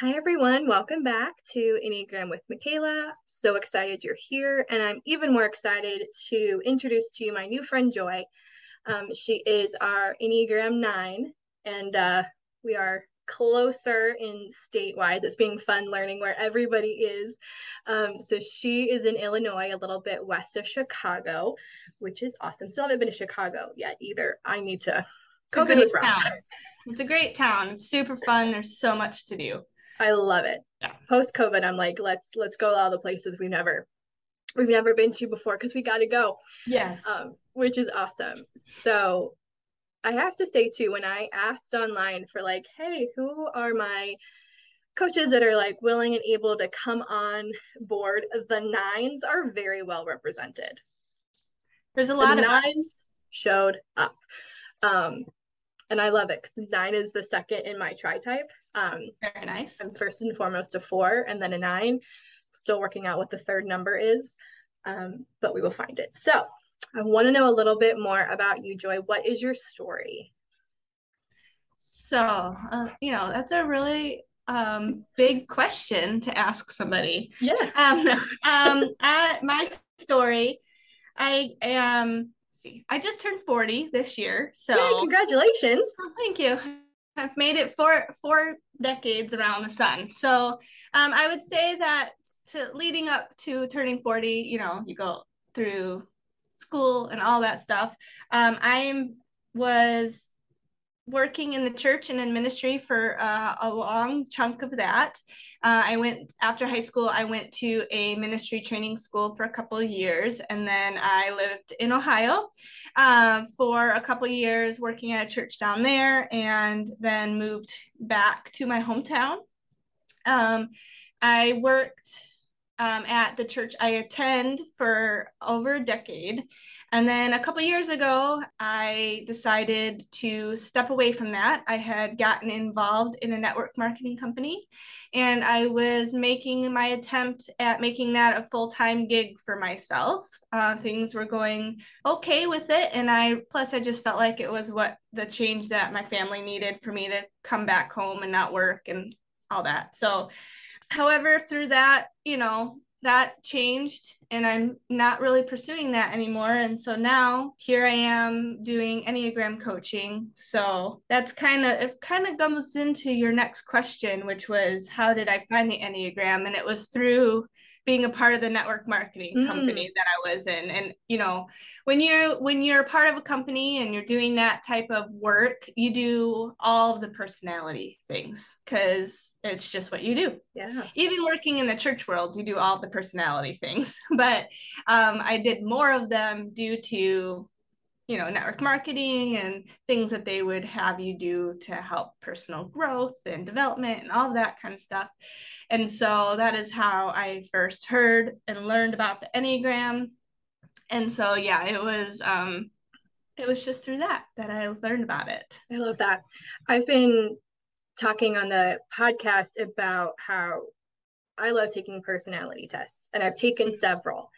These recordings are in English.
Hi, everyone. Welcome back to Enneagram with Michaela. So excited you're here. And I'm even more excited to introduce to you my new friend, Joy. Um, she is our Enneagram 9, and uh, we are closer in statewide. It's being fun learning where everybody is. Um, so she is in Illinois, a little bit west of Chicago, which is awesome. Still haven't been to Chicago yet either. I need to. It's COVID was rough. It's a great town. It's super fun. There's so much to do. I love it. Yeah. Post COVID, I'm like, let's let's go to all the places we've never we've never been to before because we got to go. Yes. Um, which is awesome. So I have to say too, when I asked online for like, hey, who are my coaches that are like willing and able to come on board, the nines are very well represented. There's a lot the of nines showed up. Um, and I love it because nine is the second in my tri type. Um, Very nice. I'm first and foremost a four and then a nine. Still working out what the third number is, um, but we will find it. So I want to know a little bit more about you, Joy. What is your story? So, uh, you know, that's a really um, big question to ask somebody. Yeah. Um, um, my story, I am see. I just turned 40 this year. So Yay, congratulations. Oh, thank you. I've made it four four decades around the sun. So um, I would say that to leading up to turning 40, you know, you go through school and all that stuff. Um, I was working in the church and in ministry for uh, a long chunk of that. Uh, I went after high school. I went to a ministry training school for a couple years, and then I lived in Ohio uh, for a couple years, working at a church down there, and then moved back to my hometown. Um, I worked um, at the church I attend for over a decade. And then a couple years ago, I decided to step away from that. I had gotten involved in a network marketing company, and I was making my attempt at making that a full time gig for myself. Uh, things were going okay with it, and I plus I just felt like it was what the change that my family needed for me to come back home and not work and all that. So however through that you know that changed and i'm not really pursuing that anymore. And so now here i am doing enneagram coaching. So that's kind of it kind of comes into your next question which was how did i find the enneagram? And it was through being a part of the network marketing mm. company that I was in. And you know, when you're when you're a part of a company and you're doing that type of work, you do all of the personality things because it's just what you do. Yeah. Even working in the church world, you do all the personality things. But um, I did more of them due to you know network marketing and things that they would have you do to help personal growth and development and all of that kind of stuff. And so that is how i first heard and learned about the enneagram. And so yeah it was um it was just through that that i learned about it. I love that. I've been talking on the podcast about how i love taking personality tests and i've taken several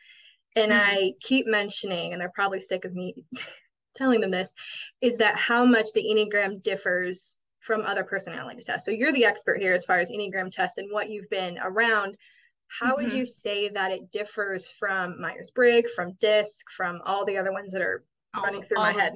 and mm-hmm. I keep mentioning, and they're probably sick of me telling them this, is that how much the Enneagram differs from other personality tests. So you're the expert here as far as Enneagram tests and what you've been around. How mm-hmm. would you say that it differs from Myers Briggs, from DISC, from all the other ones that are all, running through my head?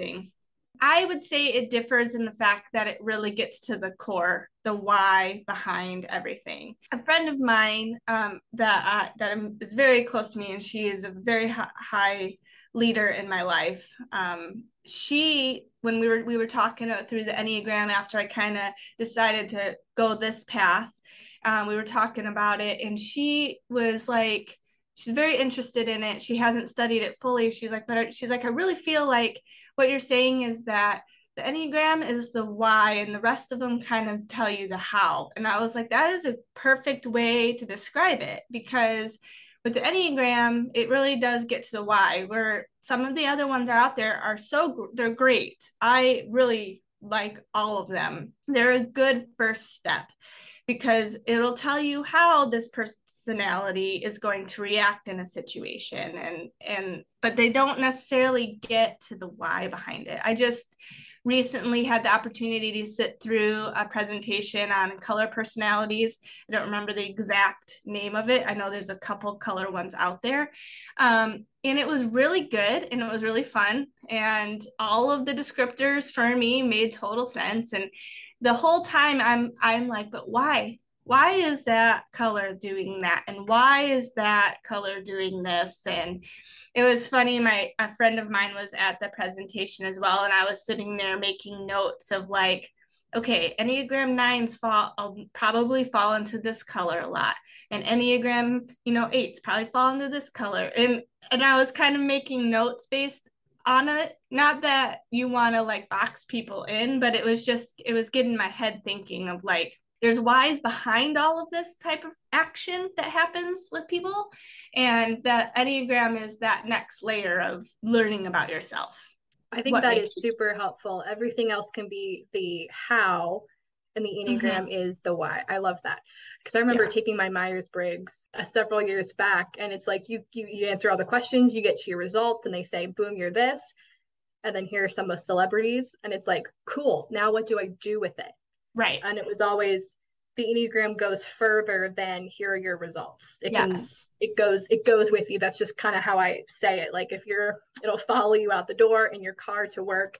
I would say it differs in the fact that it really gets to the core, the why behind everything. A friend of mine um, that uh, that is very close to me, and she is a very high leader in my life. Um, she, when we were we were talking through the enneagram after I kind of decided to go this path, um, we were talking about it, and she was like, she's very interested in it. She hasn't studied it fully. She's like, but she's like, I really feel like what you're saying is that the enneagram is the why and the rest of them kind of tell you the how and i was like that is a perfect way to describe it because with the enneagram it really does get to the why where some of the other ones are out there are so they're great. I really like all of them. They're a good first step because it'll tell you how this personality is going to react in a situation and and but they don't necessarily get to the why behind it i just recently had the opportunity to sit through a presentation on color personalities. I don't remember the exact name of it. I know there's a couple color ones out there. Um, and it was really good and it was really fun. And all of the descriptors for me made total sense. And the whole time I'm I'm like, but why? Why is that color doing that? And why is that color doing this? And it was funny my a friend of mine was at the presentation as well and i was sitting there making notes of like okay enneagram nines fall i'll probably fall into this color a lot and enneagram you know eights probably fall into this color and and i was kind of making notes based on it not that you want to like box people in but it was just it was getting my head thinking of like there's whys behind all of this type of action that happens with people and that enneagram is that next layer of learning about yourself i think that is super helpful everything else can be the how and the mm-hmm. enneagram mm-hmm. is the why i love that because i remember yeah. taking my myers-briggs uh, several years back and it's like you, you you answer all the questions you get to your results and they say boom you're this and then here are some of the celebrities and it's like cool now what do i do with it Right. And it was always the Enneagram goes further than here are your results. It yes. can it goes it goes with you. That's just kind of how I say it. Like if you're it'll follow you out the door in your car to work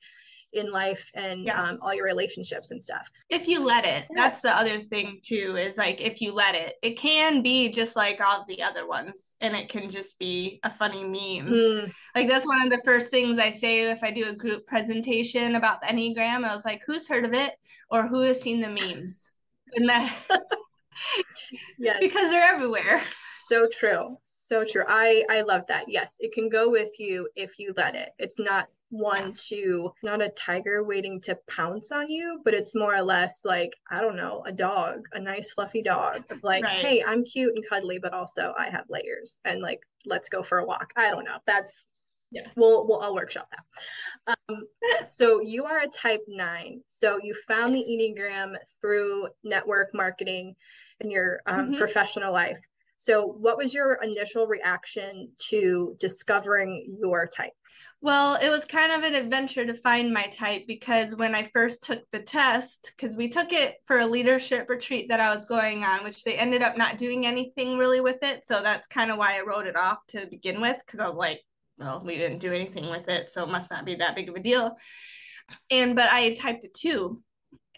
in life and yeah. um, all your relationships and stuff. If you let it, that's the other thing too, is like if you let it, it can be just like all the other ones and it can just be a funny meme. Mm. Like that's one of the first things I say if I do a group presentation about the Enneagram. I was like, who's heard of it or who has seen the memes? And that, yeah, because they're everywhere so true so true i i love that yes it can go with you if you let it it's not one to not a tiger waiting to pounce on you, but it's more or less like, I don't know, a dog, a nice fluffy dog. Like, right. hey, I'm cute and cuddly, but also I have layers and like let's go for a walk. I don't know. That's yeah. We'll we'll I'll workshop that. Um, so you are a type nine. So you found yes. the Enneagram through network marketing in your um, mm-hmm. professional life. So what was your initial reaction to discovering your type? Well, it was kind of an adventure to find my type because when I first took the test, because we took it for a leadership retreat that I was going on, which they ended up not doing anything really with it. So that's kind of why I wrote it off to begin with, because I was like, well, we didn't do anything with it. So it must not be that big of a deal. And, but I typed it too.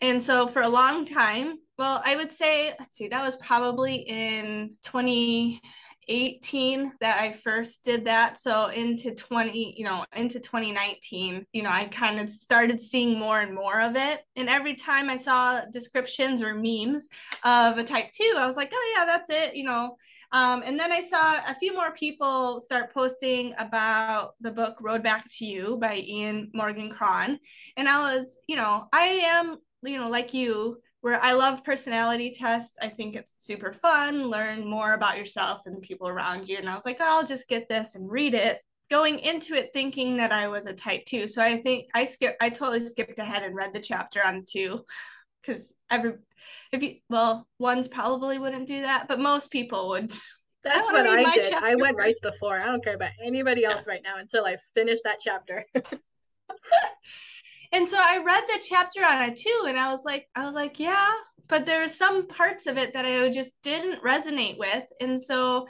And so for a long time, well, I would say, let's see, that was probably in 2018 that I first did that. So into 20, you know, into 2019, you know, I kind of started seeing more and more of it. And every time I saw descriptions or memes of a type two, I was like, oh yeah, that's it, you know. Um, and then I saw a few more people start posting about the book Road Back to You by Ian Morgan Cron. And I was, you know, I am, you know, like you, where I love personality tests. I think it's super fun, learn more about yourself and people around you. And I was like, oh, I'll just get this and read it. Going into it thinking that I was a type two. So I think I skip I totally skipped ahead and read the chapter on two because every if you well, ones probably wouldn't do that, but most people would. That's I what I did. Chapter. I went right to the floor. I don't care about anybody else right now until I finish that chapter. And so I read the chapter on it too, and I was like, I was like, yeah, but there's some parts of it that I just didn't resonate with. And so,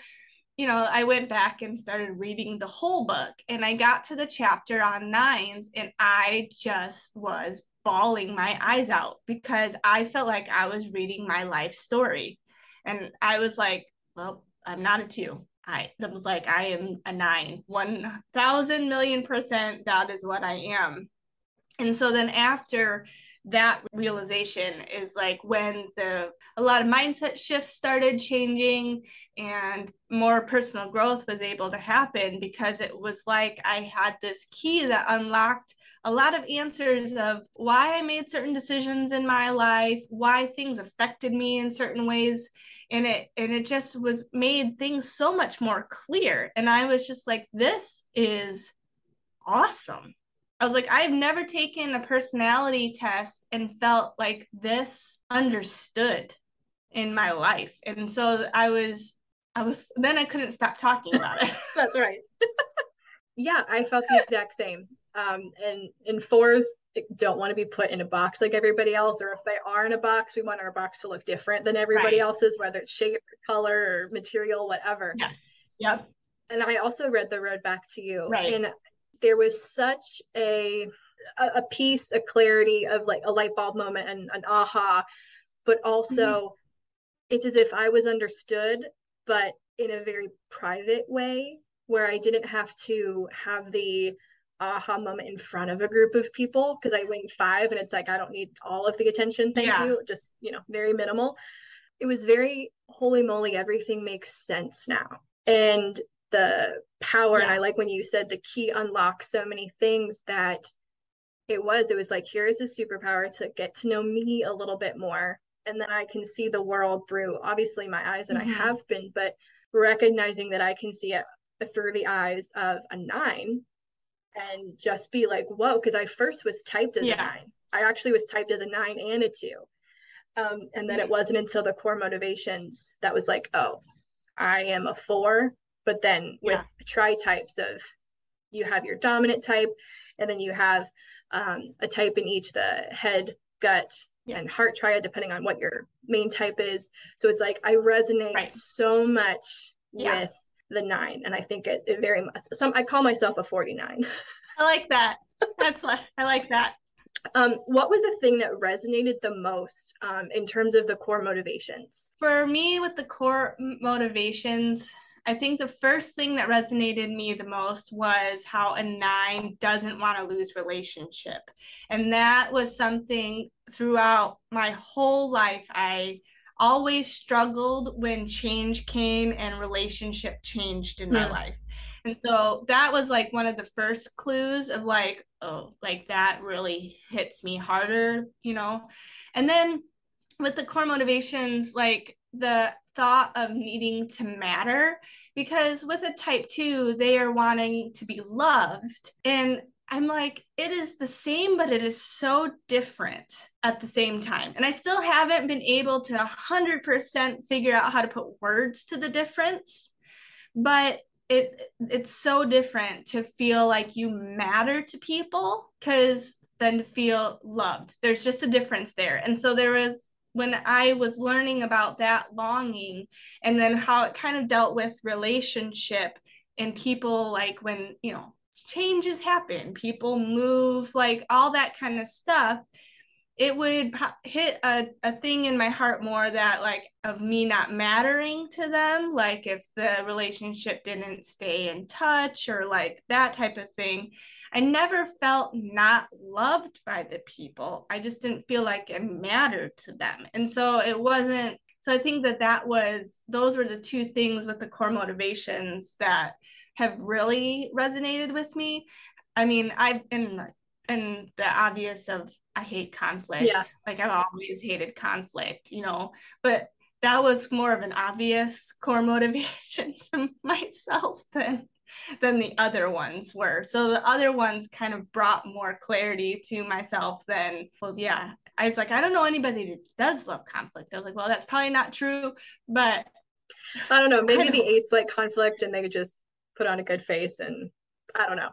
you know, I went back and started reading the whole book, and I got to the chapter on nines, and I just was bawling my eyes out because I felt like I was reading my life story. And I was like, well, I'm not a two. I that was like I am a nine, one thousand million percent. That is what I am and so then after that realization is like when the a lot of mindset shifts started changing and more personal growth was able to happen because it was like I had this key that unlocked a lot of answers of why I made certain decisions in my life, why things affected me in certain ways. And it and it just was made things so much more clear. And I was just like this is awesome I was like, I've never taken a personality test and felt like this understood in my life. And so I was I was then I couldn't stop talking about it. That's right. yeah, I felt the exact same. Um, and in fours, don't want to be put in a box like everybody else, or if they are in a box, we want our box to look different than everybody right. else's, whether it's shape, or color, or material, whatever. Yes. Yep. And I also read the road back to you, right. and there was such a a, piece, a clarity of like a light bulb moment and an aha, but also mm-hmm. it's as if I was understood, but in a very private way where I didn't have to have the aha moment in front of a group of people because I wing five and it's like I don't need all of the attention. Thank yeah. you. Just, you know, very minimal. It was very holy moly, everything makes sense now. And the power, yeah. and I like when you said the key unlocks so many things that it was, it was like, here's a superpower to get to know me a little bit more. And then I can see the world through obviously my eyes, and mm-hmm. I have been, but recognizing that I can see it through the eyes of a nine and just be like, whoa, because I first was typed as yeah. a nine. I actually was typed as a nine and a two. Um, and then it wasn't until the core motivations that was like, oh, I am a four. But then with yeah. tri types of you have your dominant type, and then you have um, a type in each the head, gut, yeah. and heart triad, depending on what your main type is. So it's like I resonate right. so much yeah. with the nine, and I think it, it very much. Some I call myself a forty nine. I like that. That's I like that. Um, what was the thing that resonated the most um, in terms of the core motivations? For me, with the core motivations, I think the first thing that resonated me the most was how a nine doesn't want to lose relationship. And that was something throughout my whole life. I always struggled when change came and relationship changed in my life. And so that was like one of the first clues of like, oh, like that really hits me harder, you know? And then with the core motivations, like the thought of needing to matter because with a type 2 they are wanting to be loved and I'm like, it is the same, but it is so different at the same time. And I still haven't been able to 100% figure out how to put words to the difference. But it it's so different to feel like you matter to people because then to feel loved. There's just a difference there. And so there was when I was learning about that longing and then how it kind of dealt with relationship and people like when, you know, changes happen, people move, like all that kind of stuff, it would hit a, a thing in my heart more that like of me not mattering to them like if the relationship didn't stay in touch or like that type of thing. I never felt not loved by the people. I just didn't feel like it mattered to them. And so it wasn't so i think that that was those were the two things with the core motivations that have really resonated with me. I mean i've been and the obvious of I hate conflict. Yeah. Like I've always hated conflict, you know, but that was more of an obvious core motivation to myself than than the other ones were. So the other ones kind of brought more clarity to myself than, well, yeah. I was like, I don't know anybody that does love conflict. I was like, well, that's probably not true, but I don't know. Maybe the eights like conflict and they just put on a good face and I don't know.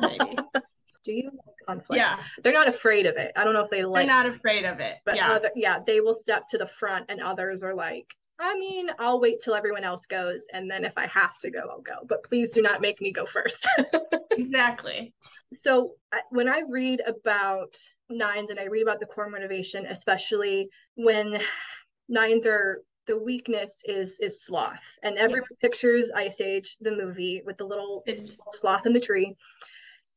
maybe. do you conflict? Yeah. They're not afraid of it. I don't know if they like They're not afraid of it. But yeah. Other, yeah, they will step to the front and others are like, I mean, I'll wait till everyone else goes and then if I have to go, I'll go. But please do not make me go first. exactly. So when I read about nines and I read about the core motivation, especially when nines are the weakness is is sloth and everyone yes. pictures ice age the movie with the little sloth in the tree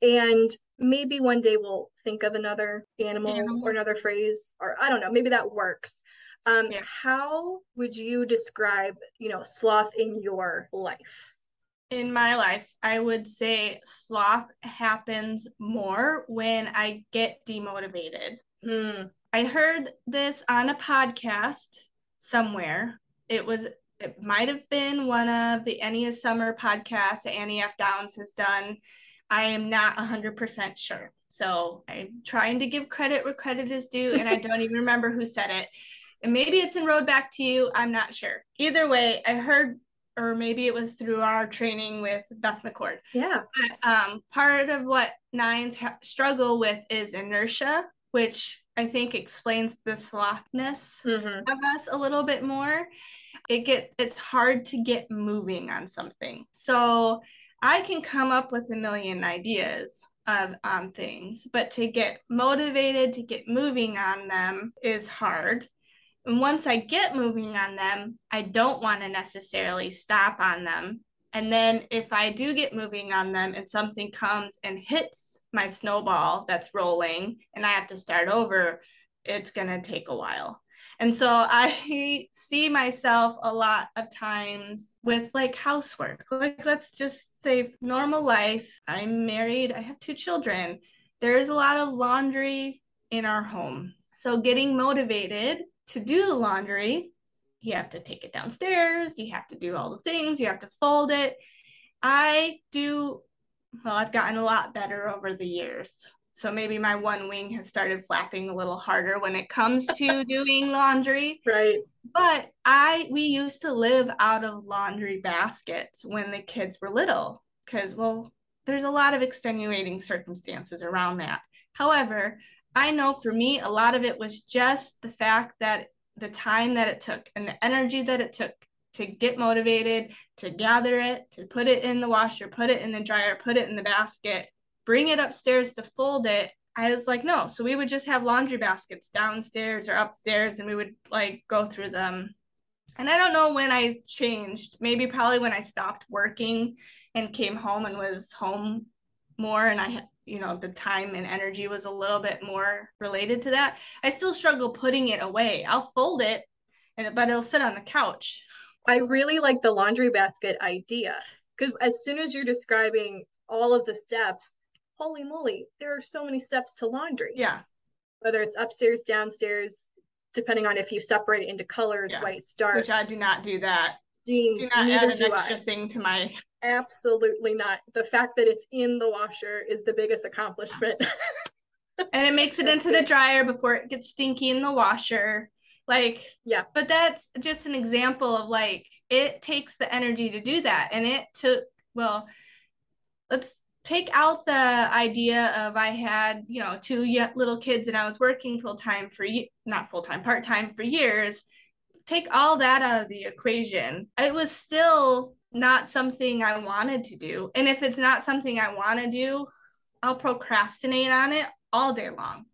and maybe one day we'll think of another animal, animal. or another phrase or i don't know maybe that works um, yeah. how would you describe you know sloth in your life in my life i would say sloth happens more when i get demotivated hmm. i heard this on a podcast somewhere it was it might have been one of the Annie Summer podcasts that Annie F. Downs has done. I am not 100% sure. So I'm trying to give credit where credit is due, and I don't even remember who said it. And maybe it's in Road Back to You. I'm not sure. Either way, I heard or maybe it was through our training with Beth McCord. Yeah. But, um, part of what nines ha- struggle with is inertia, which I think explains the slothness Mm-hmm. of us a little bit more. It get it's hard to get moving on something. So I can come up with a million ideas of on things, but to get motivated to get moving on them is hard. And once I get moving on them, I don't want to necessarily stop on them. And then if I do get moving on them and something comes and hits my snowball that's rolling and I have to start over, it's going to take a while. And so I see myself a lot of times with like housework. Like, let's just say normal life. I'm married, I have two children. There's a lot of laundry in our home. So, getting motivated to do the laundry, you have to take it downstairs, you have to do all the things, you have to fold it. I do, well, I've gotten a lot better over the years. So maybe my one wing has started flapping a little harder when it comes to doing laundry. Right. But I we used to live out of laundry baskets when the kids were little because well, there's a lot of extenuating circumstances around that. However, I know for me a lot of it was just the fact that the time that it took and the energy that it took to get motivated, to gather it, to put it in the washer, put it in the dryer, put it in the basket bring it upstairs to fold it. I was like, no. So we would just have laundry baskets downstairs or upstairs and we would like go through them. And I don't know when I changed, maybe probably when I stopped working and came home and was home more and I you know, the time and energy was a little bit more related to that. I still struggle putting it away. I'll fold it and but it'll sit on the couch. I really like the laundry basket idea because as soon as you're describing all of the steps, holy moly, there are so many steps to laundry. Yeah. Whether it's upstairs, downstairs, depending on if you separate it into colors, Yeah. white, dark. Which I do not do that. Dean, Do not add an do extra I. thing to my Absolutely not. The fact that it's in the washer is the biggest accomplishment. and it makes it into the dryer before it gets stinky in the washer like Yeah. but that's just an example of like it takes the energy to do that and it took well let's take out the idea of i had you know two little kids and i was working full time for not full time part time for years take all that out of the equation it was still not something i wanted to do and if it's not something i want to do i'll procrastinate on it all day long.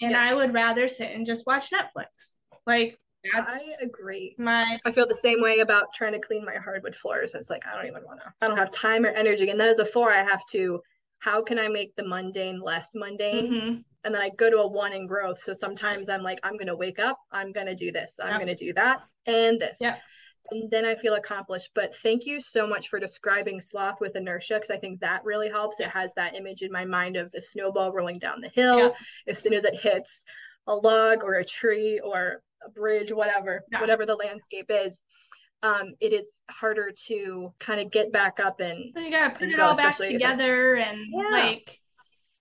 And Yeah. I would rather sit and just watch Netflix. Like that's I agree. my I feel the same way about trying to clean my hardwood floors. It's like I don't even want to. I don't have time or energy. And then as a four, I have to. How can I make the mundane less mundane? Mhm. And then I go to a one in growth. So sometimes I'm like, I'm gonna wake up. I'm gonna do this. I'm gonna do that and this. Yep. And then I feel accomplished. But thank you so much for describing sloth with inertia because I think that really helps. It has that image in my mind of the snowball rolling down the hill. Yeah. As soon as it hits a log or a tree or a bridge, whatever, Yeah. whatever the landscape is, um, it is harder to kind of get back up and So you gotta put it all back together and Yeah. like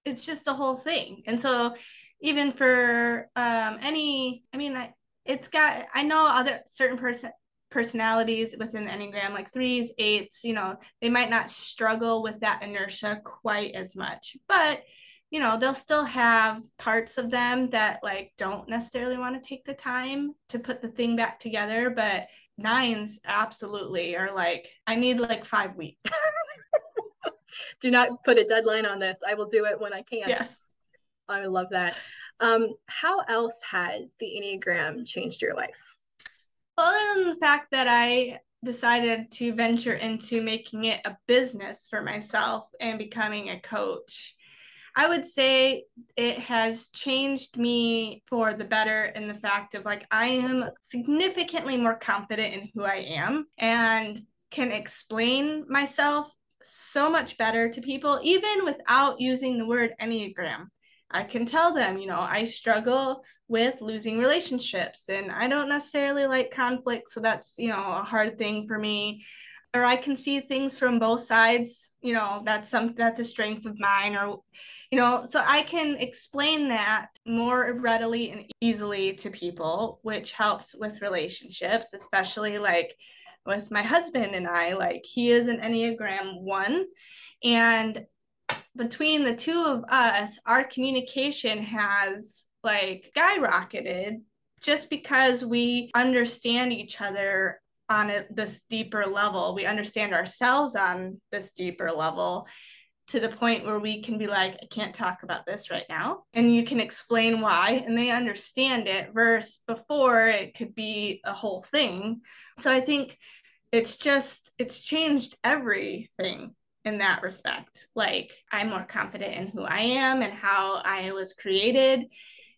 it's just the whole thing. And so even for um any I mean I, it's got I know other certain person personalities within the Enneagram, like threes, eights, you know, they might not struggle with that inertia quite as much. But you know, they'll still have parts of them that like don't necessarily want to take the time to put the thing back together. But nines absolutely are like, I need like five weeks. do not put a deadline on this. I will do it when I can. Yes. I love that. Um, how else has the Enneagram changed your life? Well, Other than the fact that I decided to venture into making it a business for myself and becoming a coach, I would say it has changed me for the better in the fact of like I am significantly more confident in who I am and can explain myself so much better to people, even without using the word Enneagram. I can tell them, you know, I struggle with losing relationships and I don't necessarily like conflict. So that's, you know, a hard thing for me. Or I can see things from both sides, you know, that's some that's a strength of mine, or you know, so I can explain that more readily and easily to people, which helps with relationships, especially like with my husband and I. Like he is an Enneagram one. And between the two of us, our communication has like skyrocketed just because we understand each other on a, this deeper level. We understand ourselves on this deeper level to the point where we can be like, I can't talk about this right now. And you can explain why, and they understand it, versus before it could be a whole thing. So I think it's just, it's changed everything in that respect. Like, I'm more confident in who I am and how I was created.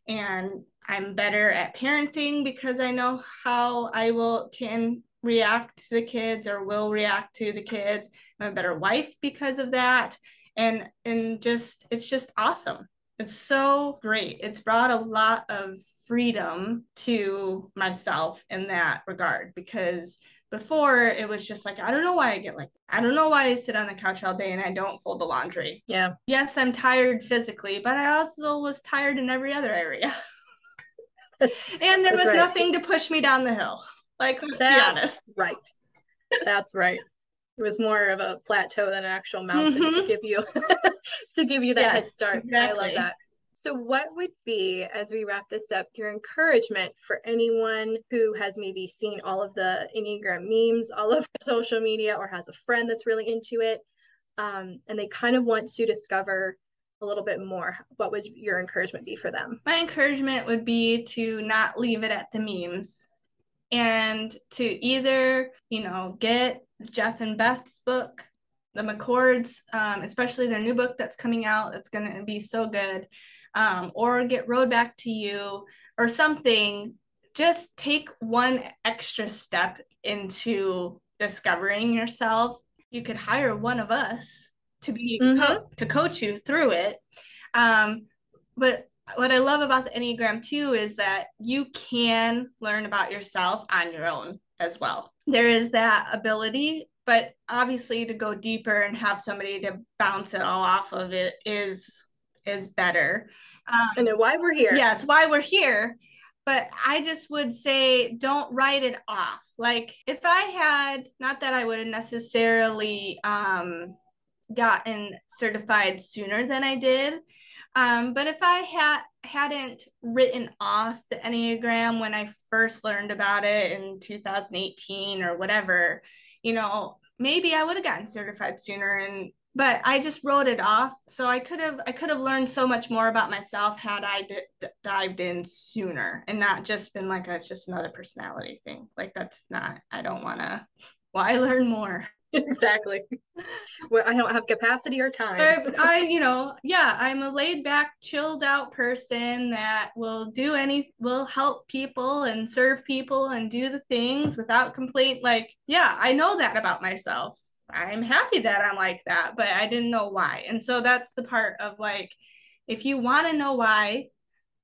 And I'm better at parenting because I know how I will can react to the kids or will react to the kids. I'm a better wife because of that. And and just it's just awesome. It's so great. It's brought a lot of freedom to myself in that regard because before it was just like i don't know why i get like that. i don't know why i sit on the couch all day and i don't fold the laundry yeah yes i'm tired physically but i also was tired in every other area and there That's was right. nothing to push me down the hill like, That's be honest. Right. That's right. It was more of a plateau than an actual mountain mm-hmm. to give you to give you that yes, head start. Exactly. I love that. So, what would be, as we wrap this up, your encouragement for anyone who has maybe seen all of the Enneagram memes all over social media or has a friend that's really into it, um, and they kind of want to discover a little bit more? What would your encouragement be for them? My encouragement would be to not leave it at the memes and to either, you know, get Jeff and Beth's book, the McCords, um, especially their new book that's coming out, that's going to be so good, um, or get Road Back to You or something. Just take one extra step into discovering yourself. You could hire one of us to be mm-hmm. co- to coach you through it. Um, but what I love about the Enneagram too is that you can learn about yourself on your own as well. There is that ability, but obviously to go deeper and have somebody to bounce it all off of it is is better. Um, and why we're here. Yeah, it's why we're here. But I just would say don't write it off. Like if I had, not that I would have necessarily um, gotten certified sooner than I did, um, but if I had hadn't written off the Enneagram when I first learned about it in 2018 or whatever, you know, maybe I would have gotten certified sooner and but I just wrote it off. So I could have I could have learned so much more about myself had I d- dived in sooner and not just been like it's just another personality thing. Like that's not I don't want to why learn more? exactly. Well, I don't have capacity or time. I, I, you know, yeah, I'm a laid back, chilled out person that will do any, will help people and serve people and do the things without complaint. Like, yeah, I know that about myself. I'm happy that I'm like that, but I didn't know why. And so that's the part of like, if you want to know why,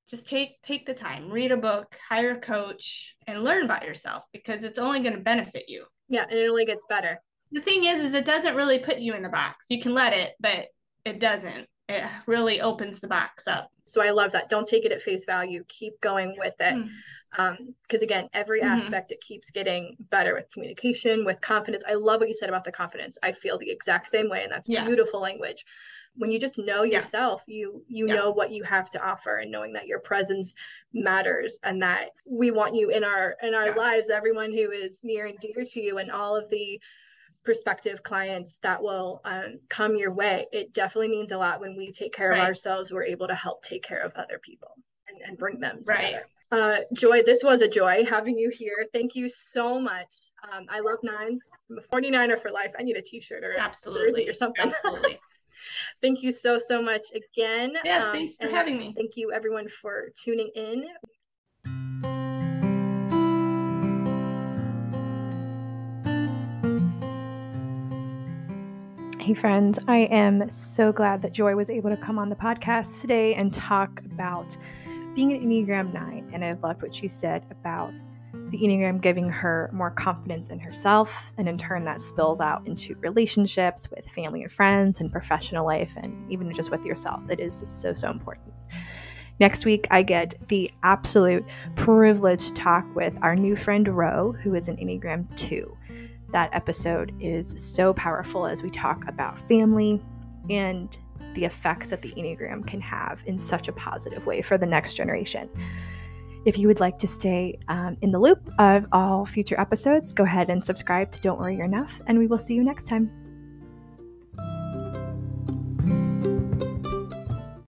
just take take the time, read a book, hire a coach, and learn about yourself because it's only going to benefit you. Yeah, and it only gets better the thing is is it doesn't really put you in the box you can let it but it doesn't it really opens the box up so i love that don't take it at face value keep going with it mm. um because again every mm-hmm. aspect it keeps getting better with communication with confidence i love what you said about the confidence i feel the exact same way and that's yes. beautiful language when you just know yourself yeah. you you yeah. know what you have to offer and knowing that your presence matters and that we want you in our in our yeah. lives everyone who is near and dear to you and all of the prospective clients that will um, come your way. It definitely means a lot when we take care right. of ourselves, we're able to help take care of other people and, and bring them together. Right. Uh, Joy, this was a joy having you here. Thank you so much. Um, I love nines. I'm a 49er for life. I need a t-shirt or absolutely or something. Absolutely. thank you so so much again. Yes, um, thanks for having me. Thank you everyone for tuning in. Hey, friends, I am so glad that Joy was able to come on the podcast today and talk about being an Enneagram 9. And I loved what she said about the Enneagram giving her more confidence in herself. And in turn, that spills out into relationships with family and friends and professional life, and even just with yourself. It is so, so important. Next week, I get the absolute privilege to talk with our new friend Ro, who is an Enneagram 2. That episode is so powerful as we talk about family and the effects that the Enneagram can have in such a positive way for the next generation. If you would like to stay um, in the loop of all future episodes, go ahead and subscribe to Don't Worry You're Enough, and we will see you next time.